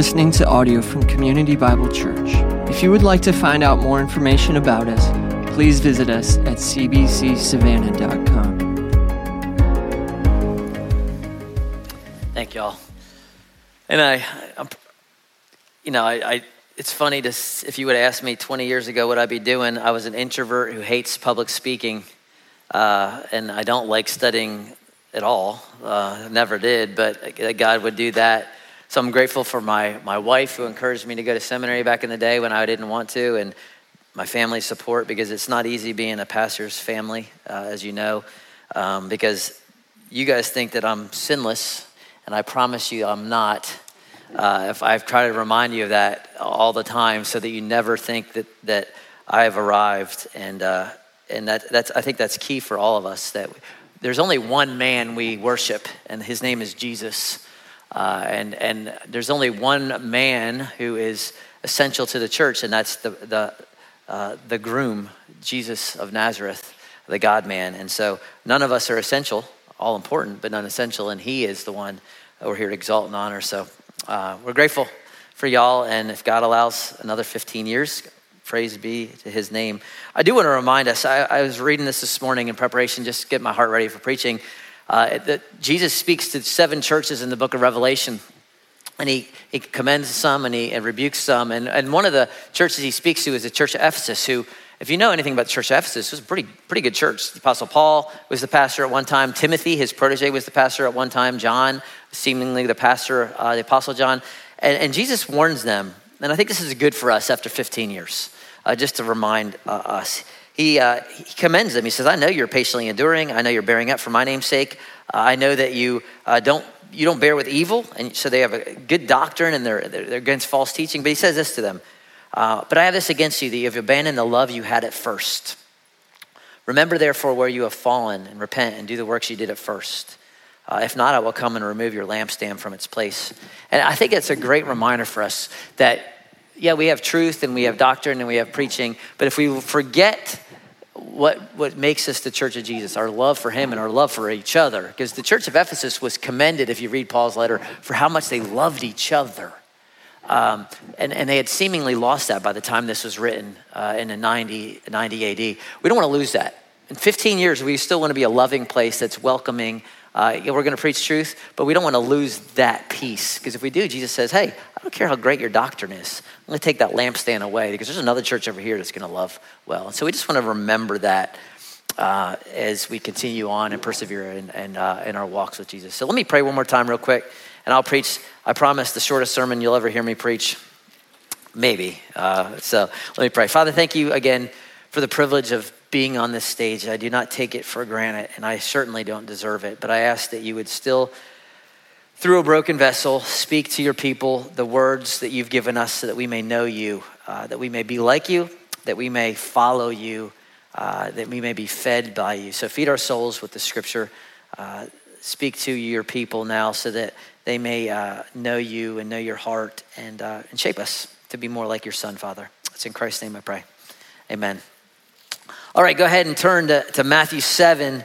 listening to audio from Community Bible Church. If you would like to find out more information about us, please visit us at cbcsavannah.com. Thank y'all. And I, I'm, you know, I, I, it's funny to, if you would ask me 20 years ago what I'd be doing, I was an introvert who hates public speaking, uh, and I don't like studying at all. Uh, never did, but God would do that. So I'm grateful for my, my wife who encouraged me to go to seminary back in the day when I didn't want to, and my family's support because it's not easy being a pastor's family, uh, as you know, um, because you guys think that I'm sinless, and I promise you I'm not. Uh, if I've tried to remind you of that all the time, so that you never think that that I have arrived, and uh, and that that's I think that's key for all of us. That there's only one man we worship, and his name is Jesus. Uh, and and there's only one man who is essential to the church, and that's the the uh, the groom, Jesus of Nazareth, the God Man. And so none of us are essential, all important, but none essential, and He is the one we're here to exalt and honor. So uh, we're grateful for y'all, and if God allows another 15 years, praise be to His name. I do want to remind us. I, I was reading this this morning in preparation, just get my heart ready for preaching. Uh, that Jesus speaks to seven churches in the book of Revelation and he, he commends some and he and rebukes some. And, and one of the churches he speaks to is the church of Ephesus, who, if you know anything about the church of Ephesus, was a pretty, pretty good church. The Apostle Paul was the pastor at one time. Timothy, his protege, was the pastor at one time. John, seemingly the pastor, uh, the Apostle John. And, and Jesus warns them. And I think this is good for us after 15 years, uh, just to remind uh, us. He, uh, he commends them. He says, I know you're patiently enduring. I know you're bearing up for my name's sake. Uh, I know that you uh, don't you don't bear with evil, and so they have a good doctrine and they're, they're against false teaching. But he says this to them uh, But I have this against you that you have abandoned the love you had at first. Remember, therefore, where you have fallen, and repent and do the works you did at first. Uh, if not, I will come and remove your lampstand from its place. And I think it's a great reminder for us that, yeah, we have truth and we have doctrine and we have preaching, but if we forget what, what makes us the church of Jesus, our love for him and our love for each other. Because the church of Ephesus was commended, if you read Paul's letter, for how much they loved each other. Um, and, and they had seemingly lost that by the time this was written uh, in the 90, 90 AD. We don't want to lose that. In 15 years, we still want to be a loving place that's welcoming. Uh, we're going to preach truth, but we don't want to lose that piece. Because if we do, Jesus says, hey, I don't care how great your doctrine is. I'm going to take that lampstand away because there's another church over here that's going to love well. And so we just want to remember that uh, as we continue on and persevere in, in, uh, in our walks with Jesus. So let me pray one more time, real quick, and I'll preach. I promise the shortest sermon you'll ever hear me preach. Maybe. Uh, so let me pray. Father, thank you again for the privilege of being on this stage. I do not take it for granted, and I certainly don't deserve it, but I ask that you would still through a broken vessel, speak to your people the words that you've given us so that we may know you, uh, that we may be like you, that we may follow you, uh, that we may be fed by you. So feed our souls with the scripture. Uh, speak to your people now so that they may uh, know you and know your heart and, uh, and shape us to be more like your son, Father. It's in Christ's name I pray. Amen. All right, go ahead and turn to, to Matthew 7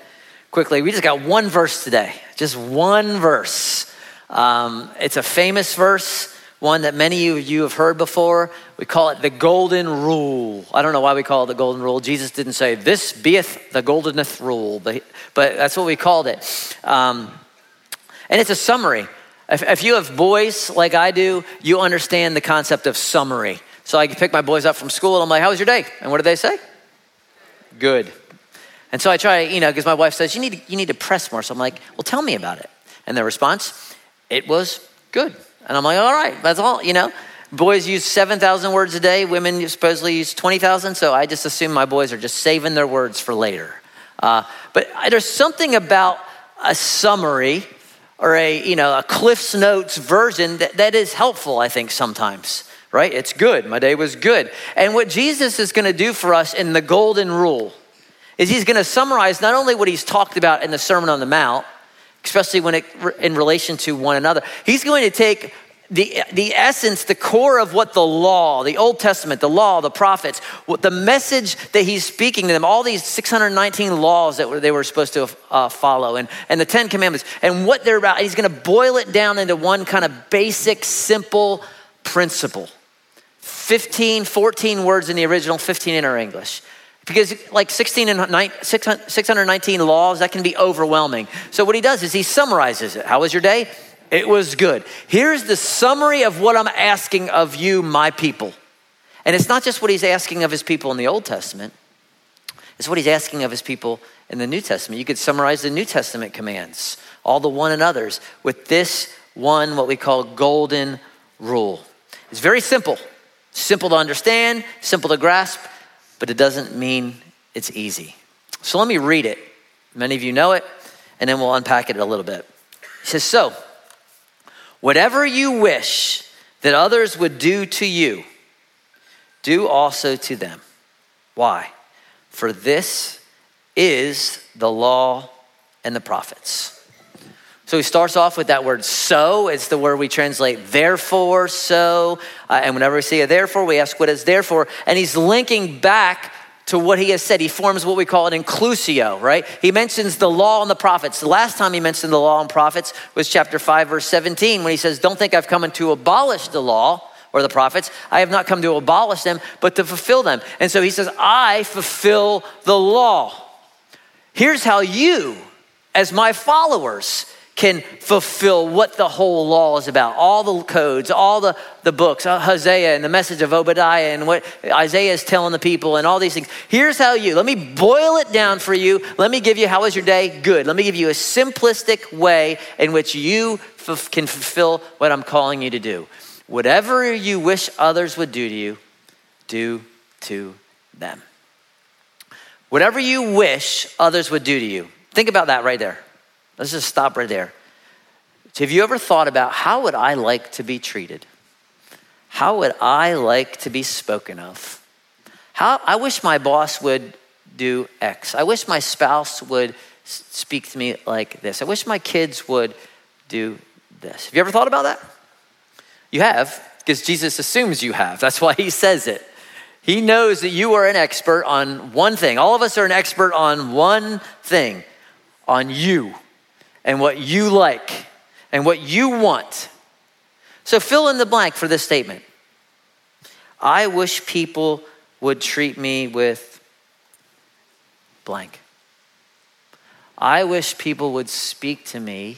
quickly. We just got one verse today, just one verse. Um, it's a famous verse, one that many of you have heard before. We call it the golden rule. I don't know why we call it the golden rule. Jesus didn't say, This beeth the goldeneth rule, but, but that's what we called it. Um, and it's a summary. If, if you have boys like I do, you understand the concept of summary. So I pick my boys up from school and I'm like, How was your day? And what do they say? Good. And so I try, you know, because my wife says, you need, you need to press more. So I'm like, Well, tell me about it. And their response, it was good. And I'm like, all right, that's all, you know. Boys use 7,000 words a day. Women supposedly use 20,000. So I just assume my boys are just saving their words for later. Uh, but there's something about a summary or a, you know, a Cliff's Notes version that, that is helpful, I think, sometimes, right? It's good. My day was good. And what Jesus is going to do for us in the golden rule is he's going to summarize not only what he's talked about in the Sermon on the Mount, especially when it in relation to one another. He's going to take the, the essence, the core of what the law, the Old Testament, the law, the prophets, what the message that he's speaking to them, all these 619 laws that they were supposed to uh, follow, and, and the 10 commandments, and what they're about. He's going to boil it down into one kind of basic, simple principle. 15, 14 words in the original, 15 in our English. Because like 16 and 619 laws, that can be overwhelming. So what he does is he summarizes it. How was your day? It was good. Here's the summary of what I'm asking of you, my people. And it's not just what he's asking of his people in the Old Testament, it's what he's asking of his people in the New Testament. You could summarize the New Testament commands, all the one another's, with this one, what we call golden rule. It's very simple, simple to understand, simple to grasp, but it doesn't mean it's easy. So let me read it. Many of you know it, and then we'll unpack it a little bit. He says, So, whatever you wish that others would do to you, do also to them. Why? For this is the law and the prophets. So he starts off with that word so. It's the word we translate therefore, so. Uh, and whenever we see a therefore, we ask what is therefore. And he's linking back to what he has said. He forms what we call an inclusio, right? He mentions the law and the prophets. The last time he mentioned the law and prophets was chapter 5, verse 17, when he says, Don't think I've come to abolish the law or the prophets. I have not come to abolish them, but to fulfill them. And so he says, I fulfill the law. Here's how you, as my followers, can fulfill what the whole law is about. All the codes all the, the books uh, hosea and the message of obadiah and what isaiah is telling the people and all these things. Here's how you let me boil it down for you. Let me give you how was your day? Good. Let me give you a simplistic way in which you f- can fulfill what i'm calling you to do. Whatever you wish others would do to you do to them. Whatever you wish others would do to you. Think about that right there Let's just stop right there. Have you ever thought about how would I like to be treated? How would I like to be spoken of? How I wish my boss would do X. I wish my spouse would speak to me like this. I wish my kids would do this. Have you ever thought about that? You have, because Jesus assumes you have. That's why he says it. He knows that you are an expert on one thing. All of us are an expert on one thing, on you and what you like and what you want. So fill in the blank for this statement. I wish people would treat me with blank. I wish people would speak to me,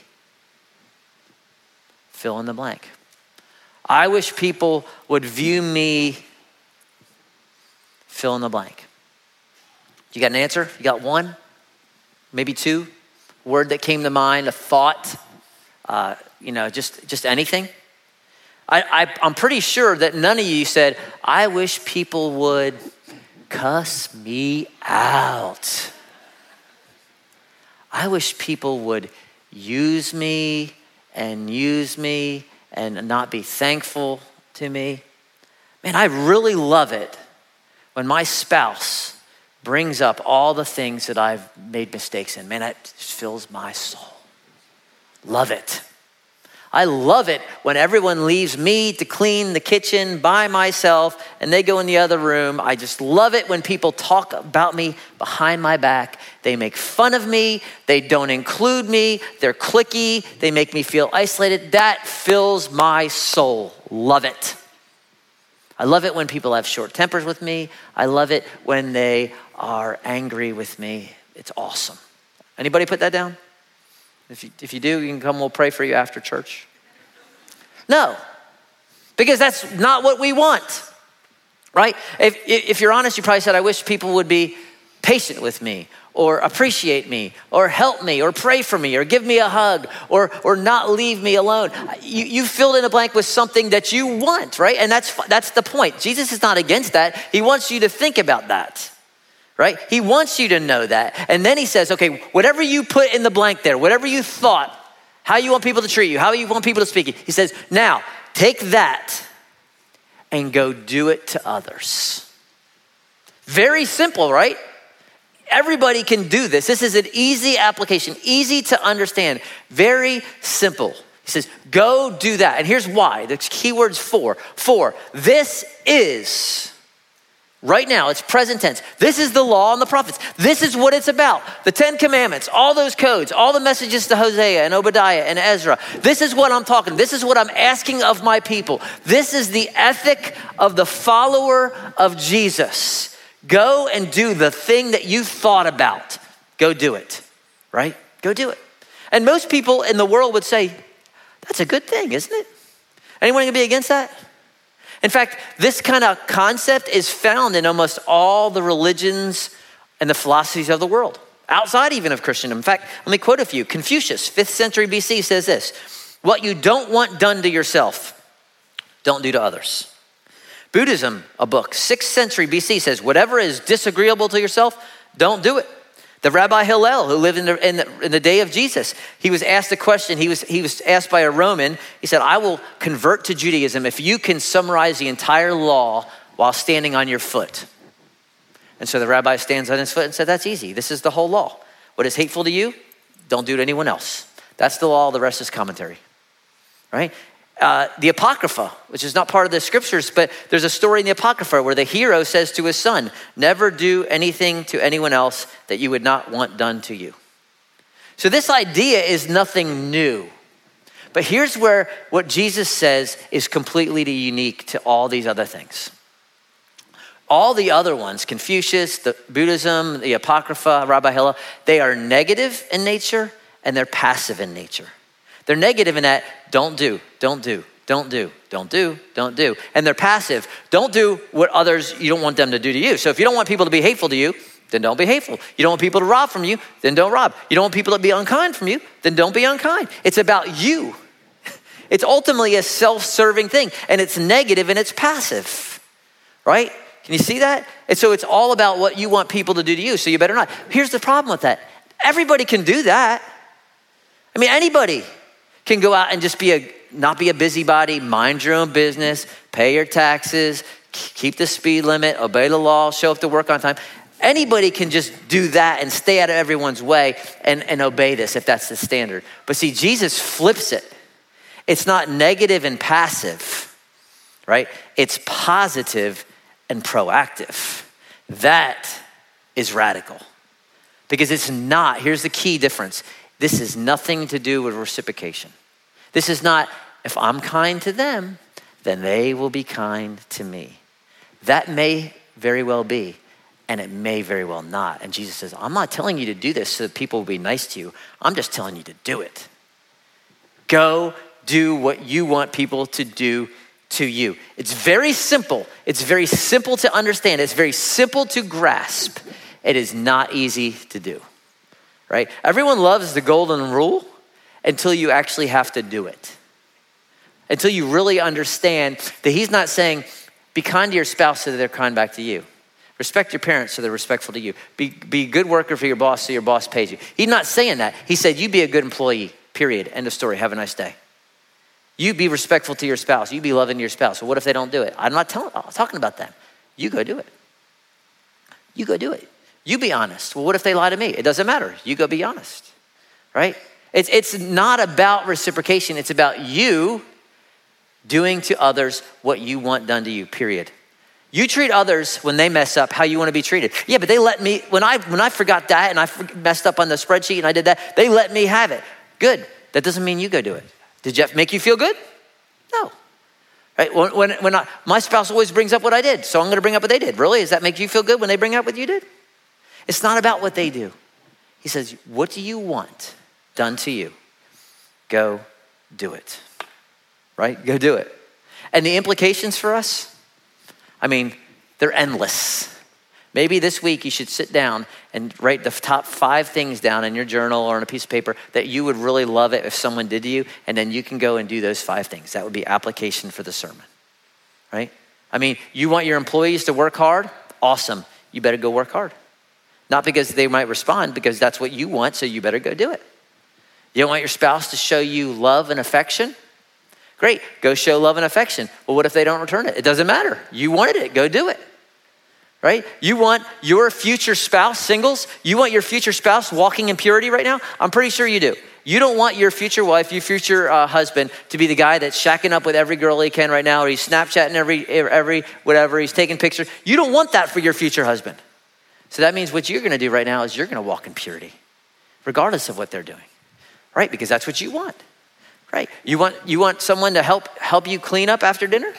fill in the blank. I wish people would view me, fill in the blank. You got an answer? You got one? Maybe two? Word that came to mind, a thought, uh, you know, just, just anything? I, I, I'm pretty sure that none of you said, I wish people would cuss me out. I wish people would use me and use me and not be thankful to me. Man, I really love it when my spouse brings up all the things that I've made mistakes in. Man, that fills my soul. Love it. I love it when everyone leaves me to clean the kitchen by myself and they go in the other room. I just love it when people talk about me behind my back. They make fun of me. They don't include me. They're cliquey. They make me feel isolated. That fills my soul. Love it. I love it when people have short tempers with me. I love it when they are angry with me. It's awesome. Anybody put that down? If you, if you do, you can come, we'll pray for you after church. No, because that's not what we want, right? If, if you're honest, you probably said, I wish people would be patient with me or appreciate me or help me or pray for me or give me a hug or, or not leave me alone. You, you filled in a blank with something that you want, right? And that's, that's the point. Jesus is not against that. He wants you to think about that right? He wants you to know that. And then he says, okay, whatever you put in the blank there, whatever you thought, how you want people to treat you, how you want people to speak, he says, now take that and go do it to others. Very simple, right? Everybody can do this. This is an easy application, easy to understand, very simple. He says, go do that. And here's why. The key word's for. For this is right now. It's present tense. This is the law and the prophets. This is what it's about. The Ten Commandments, all those codes, all the messages to Hosea and Obadiah and Ezra. This is what I'm talking. This is what I'm asking of my people. This is the ethic of the follower of Jesus. Go and do the thing that you thought about. Go do it, right? Go do it. And most people in the world would say, that's a good thing, isn't it? Anyone gonna be against that? In fact, this kind of concept is found in almost all the religions and the philosophies of the world, outside even of Christendom. In fact, let me quote a few. Confucius, 5th century BC, says this What you don't want done to yourself, don't do to others. Buddhism, a book, 6th century BC, says whatever is disagreeable to yourself, don't do it. The Rabbi Hillel, who lived in the, in, the, in the, day of Jesus, he was asked a question. He was, he was asked by a Roman. He said, I will convert to Judaism if you can summarize the entire law while standing on your foot. And so the rabbi stands on his foot and said, That's easy. This is the whole law. What is hateful to you, don't do to anyone else. That's the law. The rest is commentary. Right? Uh, the Apocrypha, which is not part of the scriptures, but there's a story in the Apocrypha where the hero says to his son, Never do anything to anyone else that you would not want done to you. So, this idea is nothing new. But here's where what Jesus says is completely unique to all these other things. All the other ones, Confucius, the Buddhism, the Apocrypha, Rabbi Hillel, they are negative in nature and they're passive in nature. They're negative in that don't do, don't do, don't do, don't do, don't do. And they're passive. Don't do what others you don't want them to do to you. So if you don't want people to be hateful to you, then don't be hateful. You don't want people to rob from you, then don't rob. You don't want people to be unkind from you, then don't be unkind. It's about you. It's ultimately a self serving thing, and it's negative and it's passive, right? Can you see that? And so it's all about what you want people to do to you, so you better not. Here's the problem with that everybody can do that. I mean, anybody can go out and just be a not be a busybody, mind your own business, pay your taxes, keep the speed limit, obey the law, show up to work on time. Anybody can just do that and stay out of everyone's way and, and obey this if that's the standard. But see, Jesus flips it. It's not negative and passive, right? It's positive and proactive. That is radical. Because it's not, here's the key difference this has nothing to do with reciprocation. This is not, if I'm kind to them, then they will be kind to me. That may very well be, and it may very well not. And Jesus says, I'm not telling you to do this so that people will be nice to you. I'm just telling you to do it. Go do what you want people to do to you. It's very simple. It's very simple to understand. It's very simple to grasp. It is not easy to do right? Everyone loves the golden rule until you actually have to do it. Until you really understand that he's not saying, be kind to your spouse so that they're kind back to you. Respect your parents so they're respectful to you. Be, be a good worker for your boss so your boss pays you. He's not saying that. He said, you be a good employee, period. End of story. Have a nice day. You be respectful to your spouse. You be loving your spouse. Well, what if they don't do it? I'm not I'm talking about them. You go do it. You go do it. You be honest. Well, what if they lie to me? It doesn't matter. You go be honest, right? It's, it's not about reciprocation, it's about you doing to others what you want done to you, period. You treat others when they mess up how you want to be treated. Yeah, but they let me, when I, when I forgot that and I messed up on the spreadsheet and I did that, they let me have it. Good. That doesn't mean you go do it. Did Jeff make you feel good? No. Right? When, when, when I, my spouse always brings up what I did, so I'm going to bring up what they did. Really? Does that make you feel good when they bring up what you did? It's not about what they do. He says, What do you want done to you? Go do it. Right? Go do it. And the implications for us, I mean, they're endless. Maybe this week you should sit down and write the top five things down in your journal or on a piece of paper that you would really love it if someone did to you, and then you can go and do those five things. That would be application for the sermon, right? I mean, you want your employees to work hard? Awesome. You better go work hard. Not because they might respond, because that's what you want, so you better go do it. You don't want your spouse to show you love and affection? Great, go show love and affection. Well, what if they don't return it? It doesn't matter. You wanted it, go do it. Right? You want your future spouse, singles, you want your future spouse walking in purity right now? I'm pretty sure you do. You don't want your future wife, your future uh, husband, to be the guy that's shacking up with every girl he can right now, or he's Snapchatting every, every whatever, he's taking pictures. You don't want that for your future husband. So that means what you're going to do right now is you're going to walk in purity, regardless of what they're doing, right? Because that's what you want, right? You want you want someone to help help you clean up after dinner,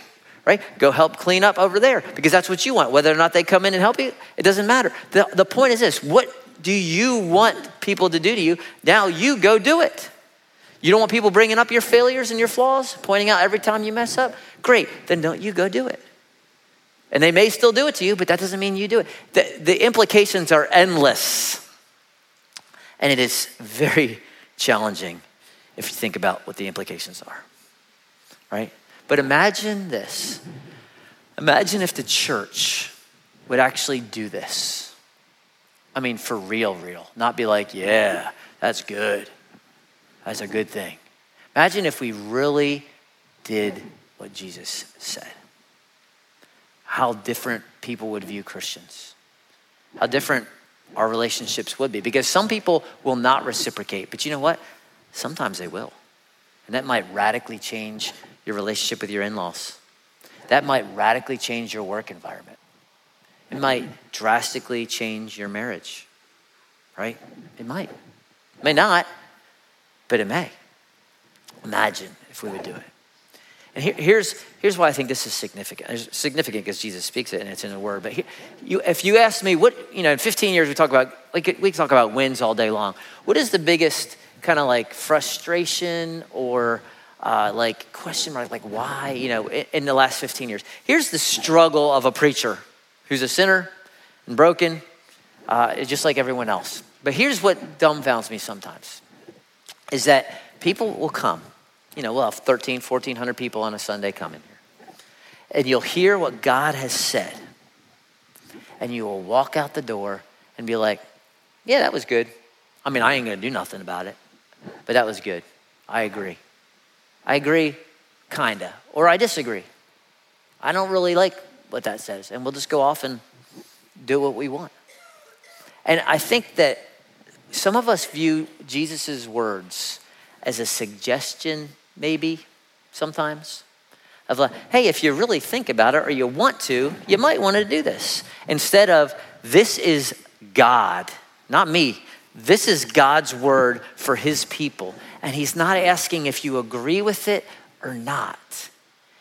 right? Go help clean up over there because that's what you want. Whether or not they come in and help you, it doesn't matter. The, the point is this: what do you want people to do to you? Now you go do it. You don't want people bringing up your failures and your flaws, pointing out every time you mess up? Great, then don't you go do it. And they may still do it to you, but that doesn't mean you do it. The, the implications are endless. And it is very challenging if you think about what the implications are, right? But imagine this imagine if the church would actually do this. I mean, for real, real. Not be like, yeah, that's good. That's a good thing. Imagine if we really did what Jesus said. How different people would view Christians. How different our relationships would be. Because some people will not reciprocate, but you know what? Sometimes they will. And that might radically change your relationship with your in laws. That might radically change your work environment. It might drastically change your marriage, right? It might. It may not, but it may. Imagine if we would do it. And here, here's, here's why I think this is significant. It's significant because Jesus speaks it and it's in the word. But here, you, if you ask me, what, you know, in 15 years we talk about, like, we talk about wins all day long. What is the biggest kind of like frustration or uh, like question mark, like why, you know, in, in the last 15 years? Here's the struggle of a preacher who's a sinner and broken, uh, just like everyone else. But here's what dumbfounds me sometimes is that people will come. You know, we'll have 13, 1,400 people on a Sunday coming here. And you'll hear what God has said. And you will walk out the door and be like, yeah, that was good. I mean, I ain't going to do nothing about it, but that was good. I agree. I agree, kind of. Or I disagree. I don't really like what that says. And we'll just go off and do what we want. And I think that some of us view Jesus' words as a suggestion, maybe, sometimes, of like, hey, if you really think about it or you want to, you might want to do this. Instead of, this is God, not me. This is God's word for his people. And he's not asking if you agree with it or not.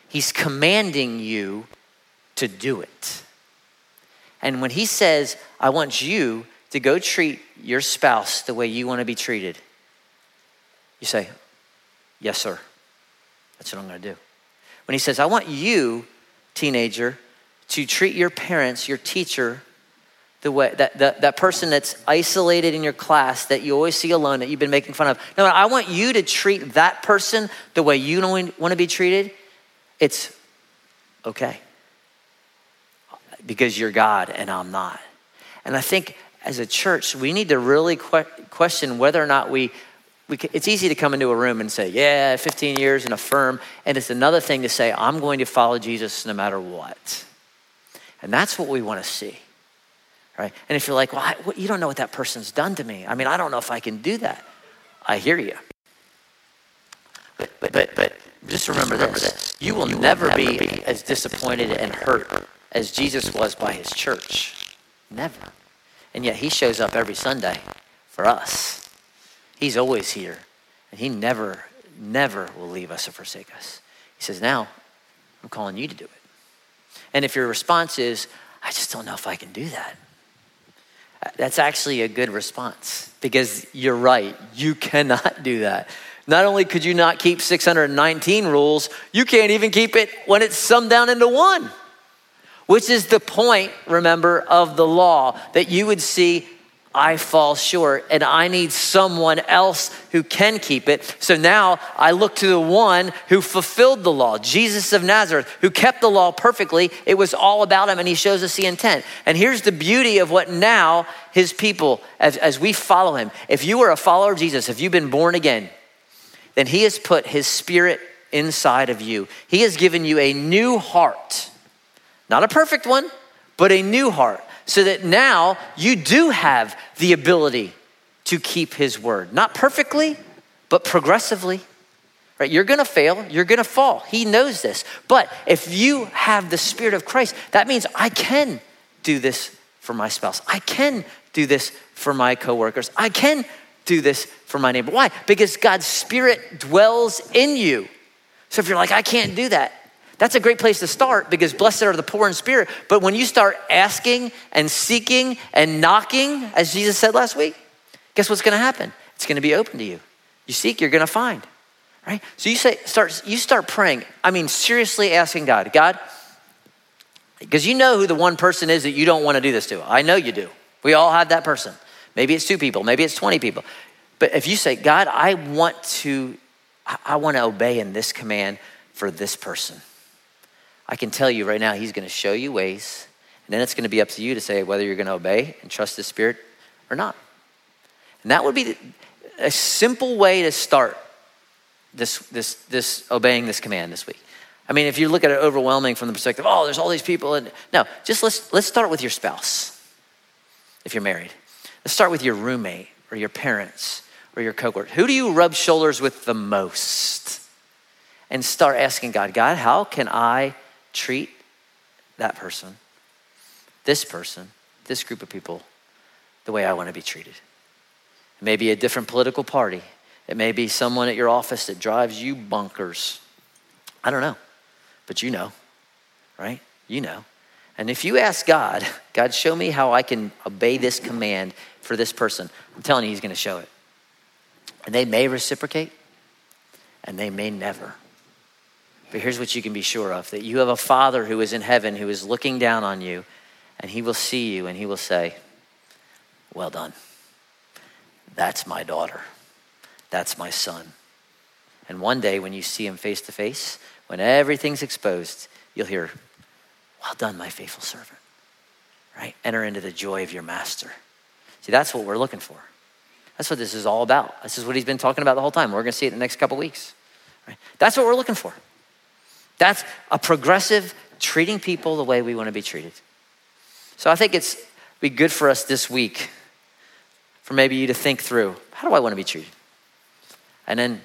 He's commanding you to do it. And when he says, I want you to go treat your spouse the way you want to be treated, you say, Yes, sir. That's what I'm going to do. When he says, I want you, teenager, to treat your parents, your teacher, the way that, that, that person that's isolated in your class that you always see alone that you've been making fun of. No, I want you to treat that person the way you don't want to be treated. It's okay because you're God and I'm not. And I think as a church, we need to really que- question whether or not we can, it's easy to come into a room and say, yeah, 15 years and affirm. And it's another thing to say, I'm going to follow Jesus no matter what. And that's what we want to see. Right? And if you're like, well, I, you don't know what that person's done to me. I mean, I don't know if I can do that. I hear you. But, but, but, but just remember, remember this. this. You will, you never, never be, be as disappointed and hurt as Jesus was by his church. Never. And yet he shows up every Sunday for us. He's always here. And he never, never will leave us or forsake us. He says, Now, I'm calling you to do it. And if your response is, I just don't know if I can do that, that's actually a good response because you're right. You cannot do that. Not only could you not keep 619 rules, you can't even keep it when it's summed down into one which is the point, remember, of the law that you would see I fall short and I need someone else who can keep it. So now I look to the one who fulfilled the law, Jesus of Nazareth, who kept the law perfectly. It was all about him and he shows us the intent. And here's the beauty of what now his people, as, as we follow him, if you are a follower of Jesus, if you've been born again, then he has put his spirit inside of you. He has given you a new heart not a perfect one, but a new heart, so that now you do have the ability to keep his word. Not perfectly, but progressively. Right? You're going to fail, you're going to fall. He knows this. But if you have the spirit of Christ, that means I can do this for my spouse. I can do this for my coworkers. I can do this for my neighbor. Why? Because God's spirit dwells in you. So if you're like, I can't do that, that's a great place to start because blessed are the poor in spirit. But when you start asking and seeking and knocking, as Jesus said last week, guess what's going to happen? It's going to be open to you. You seek, you're going to find. Right? So you say start you start praying. I mean seriously asking God, God, because you know who the one person is that you don't want to do this to. I know you do. We all have that person. Maybe it's two people, maybe it's 20 people. But if you say, God, I want to I want to obey in this command for this person. I can tell you right now, he's going to show you ways, and then it's going to be up to you to say whether you're going to obey and trust the Spirit or not. And that would be a simple way to start this, this, this obeying this command this week. I mean, if you look at it overwhelming from the perspective, oh, there's all these people, and no, just let's let's start with your spouse. If you're married, let's start with your roommate or your parents or your coworker. Who do you rub shoulders with the most? And start asking God, God, how can I treat that person, this person, this group of people, the way I want to be treated. It may be a different political party. It may be someone at your office that drives you bunkers. I don't know, but you know, right? You know. And if you ask God, God, show me how I can obey this command for this person, I'm telling you, He's going to show it. And they may reciprocate, and they may never. But here's what you can be sure of that you have a Father who is in heaven who is looking down on you, and He will see you and He will say, Well done. That's my daughter. That's my son. And one day when you see Him face to face, when everything's exposed, you'll hear, Well done, my faithful servant. Right? Enter into the joy of your master. See, that's what we're looking for. That's what this is all about. This is what he's been talking about the whole time. We're going to see it in the next couple weeks. Right? That's what we're looking for. That's a progressive treating people the way we want to be treated. So I think it's be good for us this week for maybe you to think through how do I want to be treated? And then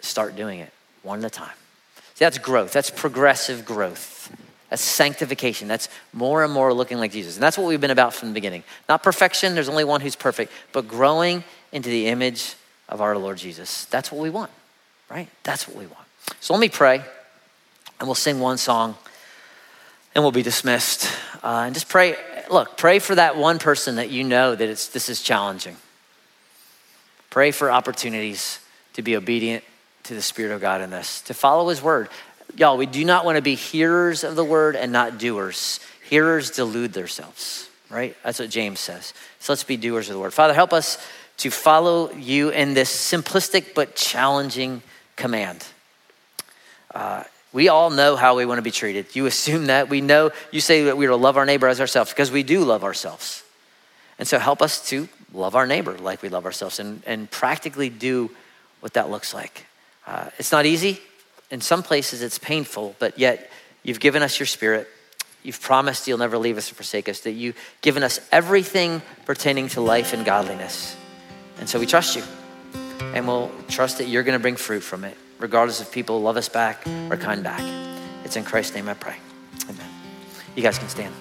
start doing it one at a time. See, that's growth. That's progressive growth. That's sanctification. That's more and more looking like Jesus. And that's what we've been about from the beginning. Not perfection, there's only one who's perfect, but growing into the image of our Lord Jesus. That's what we want, right? That's what we want. So let me pray and we'll sing one song and we'll be dismissed. Uh, and just pray, look, pray for that one person that you know that it's, this is challenging. Pray for opportunities to be obedient to the Spirit of God in this, to follow His word. Y'all, we do not want to be hearers of the word and not doers. Hearers delude themselves, right? That's what James says. So let's be doers of the word. Father, help us to follow you in this simplistic but challenging command. Uh, we all know how we want to be treated. You assume that. We know, you say that we are to love our neighbor as ourselves because we do love ourselves. And so help us to love our neighbor like we love ourselves and, and practically do what that looks like. Uh, it's not easy. In some places, it's painful, but yet you've given us your spirit. You've promised you'll never leave us or forsake us, that you've given us everything pertaining to life and godliness. And so we trust you. And we'll trust that you're going to bring fruit from it regardless if people love us back or kind back. It's in Christ's name I pray. Amen. You guys can stand.